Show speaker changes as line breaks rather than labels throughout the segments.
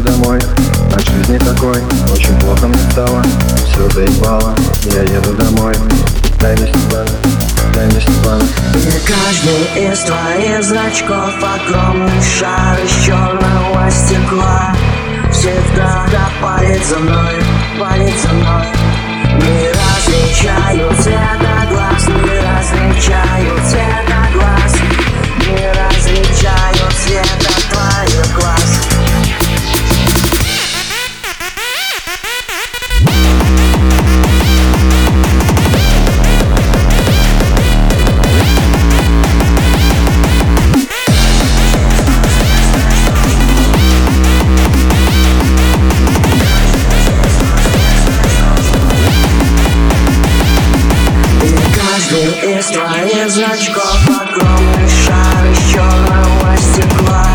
домой От жизни такой. Очень плохо мне стало Все заебало Я еду домой. Дай мне Степана Дай мне Степана
И каждый из твоих зрачков Огромный шар из черного стекла. Всегда из твоих зрачков Огромный шар из черного стекла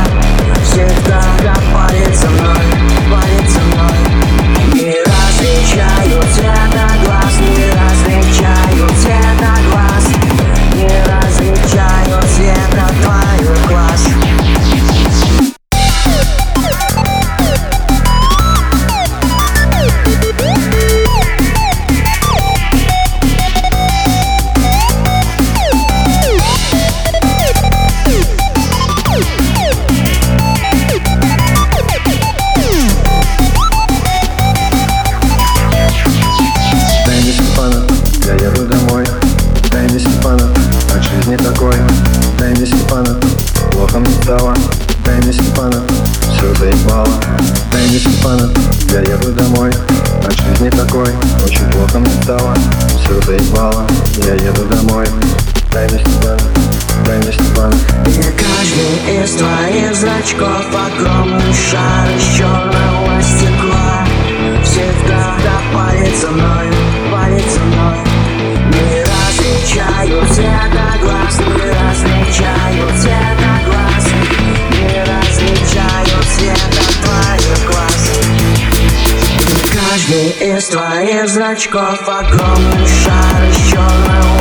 От жизни такой. Дай мне Степана. Плохо мне стало. Дай мне Степана. Все заебало. Дай мне Степана. Я еду домой. От жизни такой. Очень плохо мне стало. Все заебало. Я еду домой. Дай мне Степана. Дай мне Степана.
И каждый из твоих зрачков Огромный шар из черного каждый из твоих зрачков Огромный шар из черного